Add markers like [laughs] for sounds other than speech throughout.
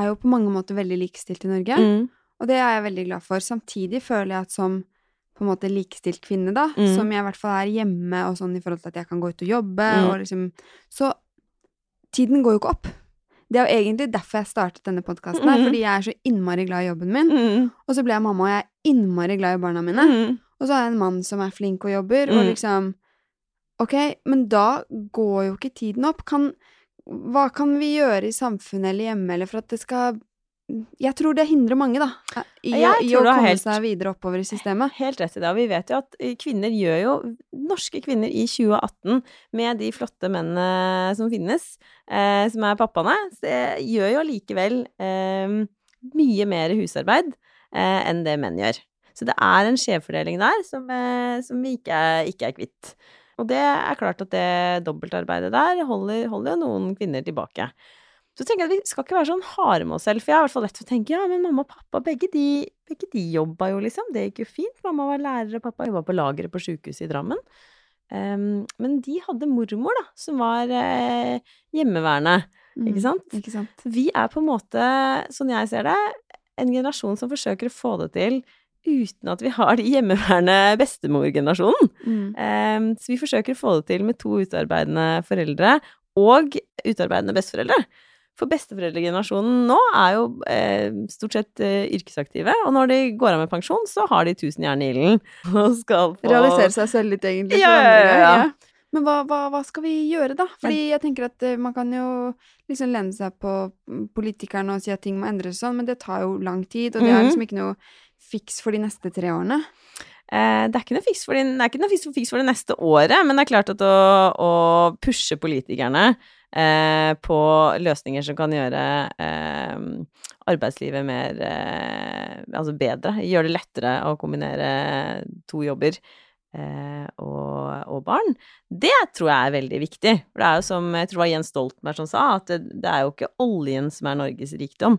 er jo på mange måter veldig likestilt i Norge, Mm. og det er jeg veldig glad for. Samtidig føler jeg at som på en måte likestilt kvinne, da, Mm. som jeg i hvert fall er hjemme og sånn i forhold til at jeg kan gå ut og jobbe, Mm. og liksom Så tiden går jo ikke opp. Det er jo egentlig derfor jeg startet denne podkasten her, Mm. fordi jeg er så innmari glad i jobben min. Mm. Og så ble jeg mamma, og jeg er innmari glad i barna mine. Mm. Og så har jeg en mann som er flink og jobber, og liksom Ok, men da går jo ikke tiden opp. Kan, hva kan vi gjøre i samfunnet eller hjemme, eller for at det skal Jeg tror det hindrer mange, da, i, å- i å komme helt- seg videre oppover i systemet. Helt rett i det. Og vi vet jo at eh, kvinner gjør jo Norske kvinner i 2018, med de flotte mennene som finnes, eh, som er pappaene, gjør jo allikevel eh, mye mer husarbeid eh, enn det menn gjør. Så det er en skjevfordeling der som, eh, som vi ikke er, ikke er kvitt. Og det er klart at det dobbeltarbeidet der holder, holder jo noen kvinner tilbake. Så tenker jeg at vi skal ikke være sånn harde med oss selv, for jeg har i hvert fall lett for å tenke ja, men mamma og pappa, begge de, begge de jobba jo, liksom. Det gikk jo fint. Mamma var lærer, og pappa jobba på lageret på sjukehuset i Drammen. Um, men de hadde mormor, da, som var eh, hjemmeværende, ikke sant? Mm, Ikke sant? Vi er på en måte, sånn jeg ser det, en generasjon som forsøker å få det til uten at vi har de hjemmeværende bestemorgenerasjonen. Mm. Ehm, så vi forsøker å få det til med to utarbeidende foreldre og utarbeidende besteforeldre. For besteforeldregenerasjonen nå er jo eh, stort sett eh, yrkesaktive, og når de går av med pensjon, så har de tusen jern i ilden og skal få Realisere seg selv litt, egentlig. Ja, ja, ja, ja. Men hva, hva, hva skal vi gjøre, da? Fordi jeg tenker at eh, man kan jo liksom lene seg på politikerne og si at ting må endres sånn, men det tar jo lang tid, og det er Mhm. liksom ikke noe fiks for de neste tre årene. Eh, det er ikke noe fiks for, de, det ikke noe fiks for, det neste året, men det er klart at å, å pushe politikerne eh, på løsninger som kan gjøre eh, arbeidslivet mer eh, Altså bedre, gjøre det lettere å kombinere to jobber eh, og, og barn, det tror jeg er veldig viktig. For det er jo som jeg tror det var Jens Stoltenberg som sa, at det, det er jo ikke oljen som er Norges rikdom.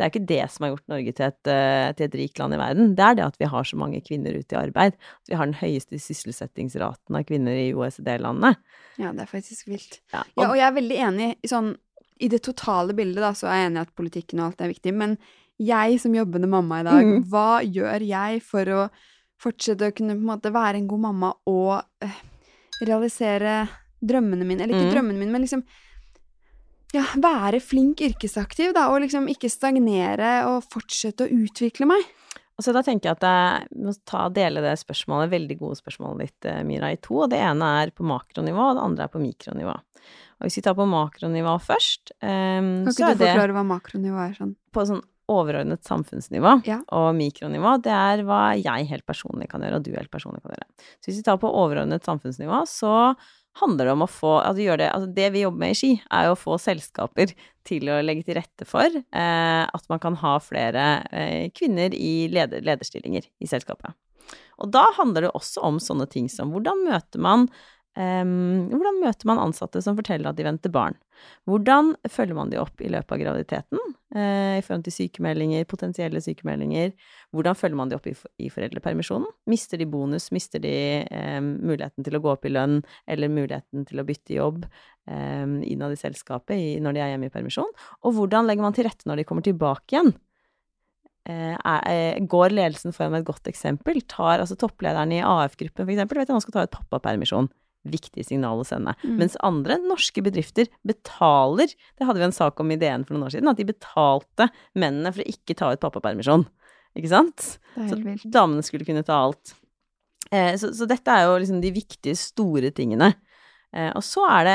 Det er ikke det som har gjort Norge til et, eh, til et rikt land i verden. Det er det at vi har så mange kvinner ute i arbeid. At vi har den høyeste sysselsettingsraten av kvinner i OECD-landene. Ja, det er faktisk vilt. Ja, Ja, og jeg er veldig enig i sånn I det totale bildet, da, så er jeg enig i at politikken og alt er viktig, men jeg som jobbende mamma i dag, mm. hva gjør jeg for å fortsette å kunne på en måte være en god mamma og øh, realisere drømmene mine? Eller ikke mm. drømmene mine, men liksom ja, være flink yrkesaktiv, da, og liksom ikke stagnere og fortsette å utvikle meg. Og så da tenker jeg at jeg må ta, dele det spørsmålet, veldig gode spørsmålet ditt, eh, Mira, i to. Og det ene er på makronivå, og det andre er på mikronivå. Og hvis vi tar på makronivå først, um, Kan ikke du forklare hva makronivå er sånn? på sånn overordnet samfunnsnivå Ja. og mikronivå, det er hva jeg helt personlig kan gjøre, og du helt personlig kan gjøre. Så hvis vi tar på overordnet samfunnsnivå, så handler det om å få altså gjør det, altså det vi jobber med i Ski, er jo å få selskaper til å legge til rette for eh, at man kan ha flere eh, kvinner i leder, lederstillinger i selskapet. Og da handler det også om sånne ting som hvordan møter man Ehm, hvordan møter man ansatte som forteller at de venter barn? Hvordan følger man de opp i løpet av graviditeten uh, i forhold til sykemeldinger, potensielle sykemeldinger? Hvordan følger man de opp i, i foreldrepermisjonen? Mister de bonus? Mister de um, muligheten til å gå opp i lønn, eller muligheten til å bytte jobb um, innad i selskapet i, når de er hjemme i permisjon? Og hvordan legger man til rette når de kommer tilbake igjen? Eh, eh, går ledelsen foran med et godt eksempel? Tar altså topplederen i AF-gruppen eksempel, vet han skal ta ut pappapermisjon. Viktig signal å sende. Mm. Mens andre norske bedrifter betaler Det hadde vi en sak om i DN for noen år siden, at de betalte mennene for å ikke ta ut pappapermisjon. Ikke sant? Så damene skulle kunne ta alt. Eh, så, så dette er jo liksom de viktige, store tingene. Eh, og så er det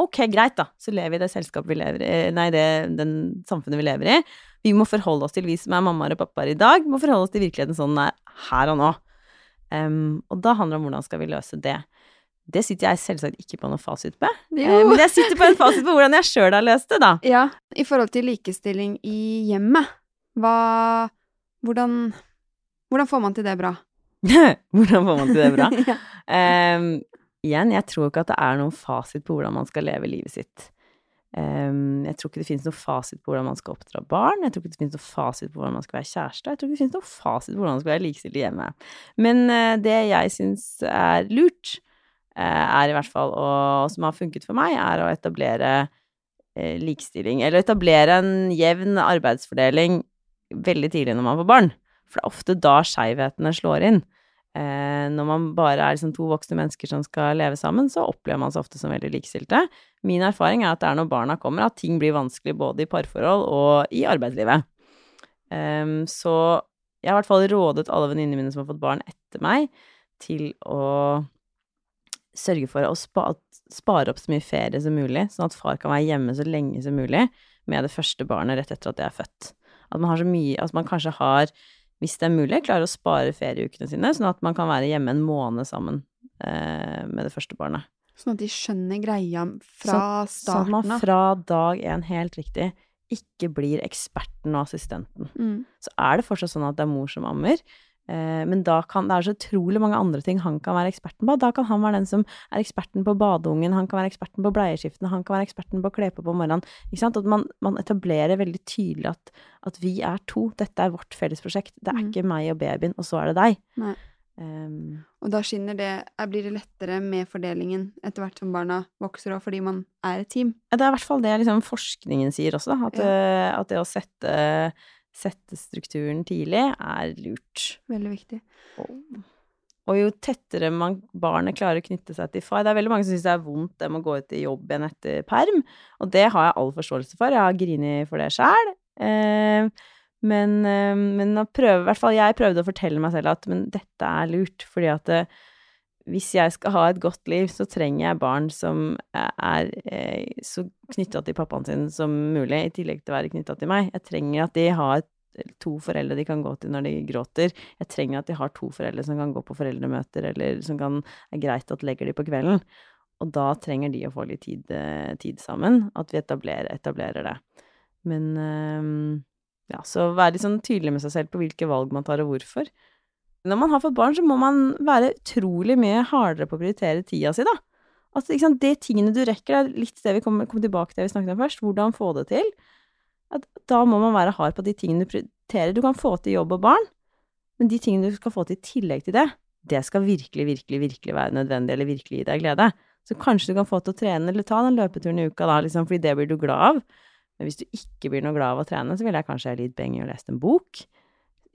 Ok, greit, da. Så lever vi i det selskapet vi lever i Nei, det den samfunnet vi lever i. Vi må forholde oss til, vi som er mammaer og pappaer i dag, må forholde oss til virkeligheten sånn den er her og nå. Um, og da handler det om hvordan skal vi løse det. Det sitter jeg selvsagt ikke på noen fasit på. Eh, men jeg sitter på en fasit på hvordan jeg sjøl har løst det, da. [laughs] Ja, i forhold til likestilling i hjemmet, hva Hvordan Hvordan får man til det bra? [laughs] hvordan får man til det bra? [laughs] ja. um, igjen, jeg tror ikke at det er noen fasit på hvordan man skal leve livet sitt. Um, jeg tror ikke det finnes noen fasit på hvordan man skal oppdra barn. Jeg tror ikke det finnes noen fasit på hvordan man skal være kjæreste. Jeg tror ikke det finnes noen fasit på hvordan man skal være likestilt hjemme. Men uh, det jeg syns er lurt, er i hvert fall, og som har funket for meg, er å etablere eh, likestilling, eller etablere en jevn arbeidsfordeling veldig tidlig når man får barn. For det er ofte da skeivhetene slår inn. Eh, når man bare er liksom to voksne mennesker som skal leve sammen, så opplever man seg ofte som veldig likestilte. Min erfaring er at det er når barna kommer at ting blir vanskelig både i parforhold og i arbeidslivet. Um, så jeg har i hvert fall rådet alle venninnene mine som har fått barn etter meg, til å sørge for å spa spare opp så mye ferie som mulig, sånn at far kan være hjemme så lenge som mulig med det første barnet rett etter at det er født. At man har så mye At man kanskje har, hvis det er mulig, klarer å spare ferieukene sine, sånn at man kan være hjemme en måned sammen eh, med det første barnet. Sånn at de skjønner greia fra Sånn at man fra dag én, helt riktig, ikke blir eksperten og assistenten. Mm. Så er det fortsatt sånn at det er mor som ammer, men da kan, det er så utrolig mange andre ting han kan være eksperten på. Da kan han være den som er eksperten på badeungen, han kan være eksperten på bleieskiftene, han kan være eksperten på å kle på på morgenen. Ikke sant? At man, man etablerer veldig tydelig at, at vi er to, dette er vårt felles prosjekt. Det er mm. ikke meg og babyen, og så er det deg. Ehm, Og da skinner det eh, Blir det lettere med fordelingen etter hvert som barna vokser òg, fordi man er et team? Det er i hvert fall det liksom forskningen sier også, da. At, Ja. eh, at det å sette, sette strukturen tidlig er lurt. Veldig viktig. Og jo tettere man, barnet klarer å knytte seg til far Det er veldig mange som syns det er vondt det med å gå ut i jobb igjen etter perm, og det har jeg all forståelse for. Jeg har grini for det sjæl. Eh, men, eh, men å prøve, i hvert fall jeg prøvde å fortelle meg selv at men dette er lurt, fordi at det, hvis jeg skal ha et godt liv, så trenger jeg barn som er eh, så knytta til pappaen sin som mulig, i tillegg til å være knytta til meg. Jeg trenger at de har to foreldre de kan gå til når de gråter. Jeg trenger at de har to foreldre som kan gå på foreldremøter, eller som kan, er greit at legger de på kvelden. Og da trenger de å få litt tid, eh, tid sammen. At vi etablerer, etablerer det. Men eh, ja, så være litt sånn tydelig med seg selv på hvilke valg man tar, og hvorfor. Når man har fått barn, så må man være utrolig mye hardere på å prioritere tida si, da. Altså, ikke sant, det tingene du rekker, er litt det vi kom, kom tilbake til det vi snakket om først. Hvordan få det til. At da må man være hard på de tingene du prioriterer. Du kan få til jobb og barn, men de tingene du skal få til i tillegg til det, det skal virkelig, virkelig, virkelig være nødvendig, eller virkelig gi deg glede. Så kanskje du kan få til å trene, eller ta den løpeturen i uka da, liksom, fordi det blir du glad av. Men hvis du ikke blir noe glad av å trene, så ville jeg kanskje ha litt penger og lest en bok.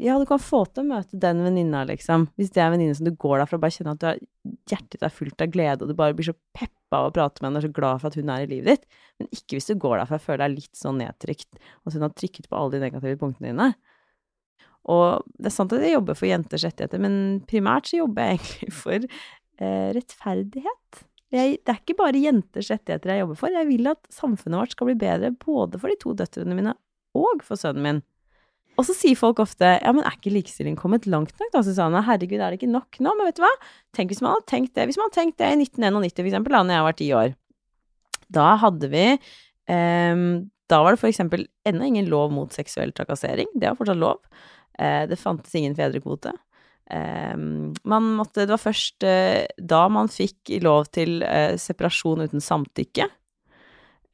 Ja, du kan få til å møte den venninna, liksom. Hvis det er en venninne som du går derfra og bare kjenner at er, hjertet ditt er fullt av glede, og du bare blir så peppa av å prate med henne og er så glad for at hun er i livet ditt. Men ikke hvis du går derfra og føler deg litt sånn nedtrykt, og at hun har trykket på alle de negative punktene dine. Og det er sant at jeg jobber for jenters rettigheter, men primært så jobber jeg egentlig [laughs] for eh, rettferdighet. Jeg, det er ikke bare jenters rettigheter jeg jobber for, jeg vil at samfunnet vårt skal bli bedre både for de to døtrene mine og for sønnen min. Og så sier folk ofte ja, men er ikke likestilling kommet langt nok da, Susanne? Herregud, er det ikke nok nå? Men vet du hva? Tenk hvis man hadde tenkt det. Hvis man hadde tenkt det i 1991 for eksempel, da når jeg var ti år. Da hadde vi ehm, Da var det for eksempel ennå ingen lov mot seksuell trakassering. Det var fortsatt lov. Eh, det fantes ingen fedrekvote. Um, man måtte Det var først uh, da man fikk lov til uh, separasjon uten samtykke.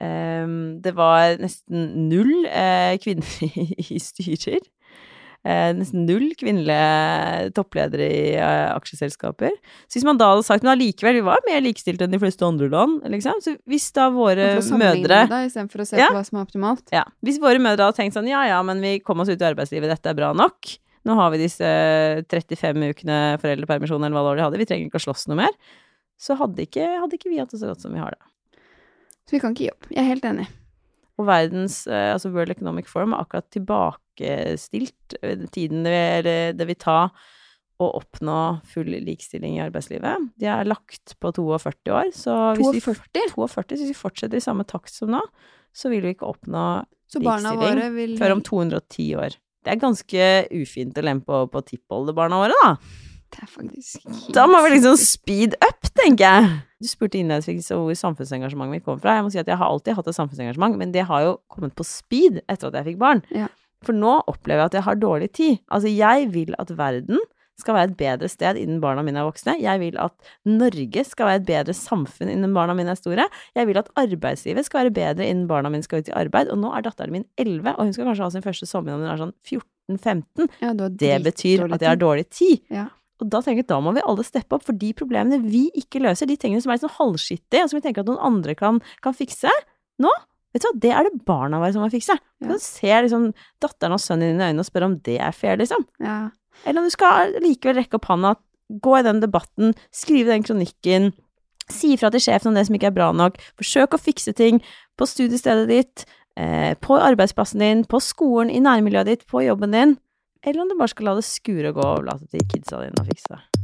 Ehm, det var nesten null eh, kvinner [laughs] i, styrer. Eh, nesten null kvinnelige toppledere i eh, aksjeselskaper. Så hvis man da hadde sagt men allikevel, vi var mer likestilte enn de fleste andre land, liksom. Så hvis da våre mødre da, Istedenfor å se Ja. på hva som er optimalt. ja, Hvis våre mødre hadde tenkt sånn ja ja, men vi kom oss ut i arbeidslivet, dette er bra nok. Nå har vi disse 35 ukene foreldrepermisjon eller hva det var de hadde, vi trenger ikke å slåss noe mer. Så hadde ikke, hadde ikke vi hatt det så godt som vi har det. Så vi kan ikke gi opp. Jeg er helt enig. Og verdens, eh, altså World Economic Forum er akkurat tilbakestilt eh, tiden det, vil, det vil ta å oppnå full likestilling i arbeidslivet. De er lagt på 42 år, så hvis vi, 42? 42, så hvis vi fortsetter i samme takt som nå, så vil vi ikke oppnå Så barna Likestilling vil før om 210 år. Det er ganske ufint å lempe på, på tippoldebarna våre, da. Det er faktisk Da må vi liksom speed up, tenker jeg. Du spurte innledningsvis hvor samfunnsengasjementet mitt kommer fra. Jeg må si at jeg har alltid hatt et samfunnsengasjement, men det har jo kommet på speed etter at jeg fikk barn. Ja. For nå opplever jeg at jeg har dårlig tid. Altså, jeg vil at verden skal være et bedre sted innen barna mine er voksne. Jeg vil at Norge skal være et bedre samfunn innen barna mine er store. Jeg vil at arbeidslivet skal være bedre innen barna mine skal ut i arbeid. Og nå er datteren min 11, og hun skal kanskje ha sin første sommer når hun er sånn 14-15. Ja, Det betyr at jeg har dårlig tid. Ja. Og da tenker jeg at da må vi alle steppe opp, for de problemene vi ikke løser, de tingene som er litt sånn halvskittige, og som vi tenker at noen andre kan, kan fikse, nå Vet du hva, det er det barna våre som må fikse. Ja. Du ser liksom datteren og sønnen din i øynene og spør om det er fair, liksom. Ja. Eller om du skal likevel rekke opp hånda, gå i den debatten, skrive den kronikken, si ifra til sjefen om det som ikke er bra nok, forsøk å fikse ting på studiestedet ditt, eh, på arbeidsplassen din, på skolen, i nærmiljøet ditt, på jobben din, eller om du bare skal la det skure og gå og overlate til kidsa dine å fikse det.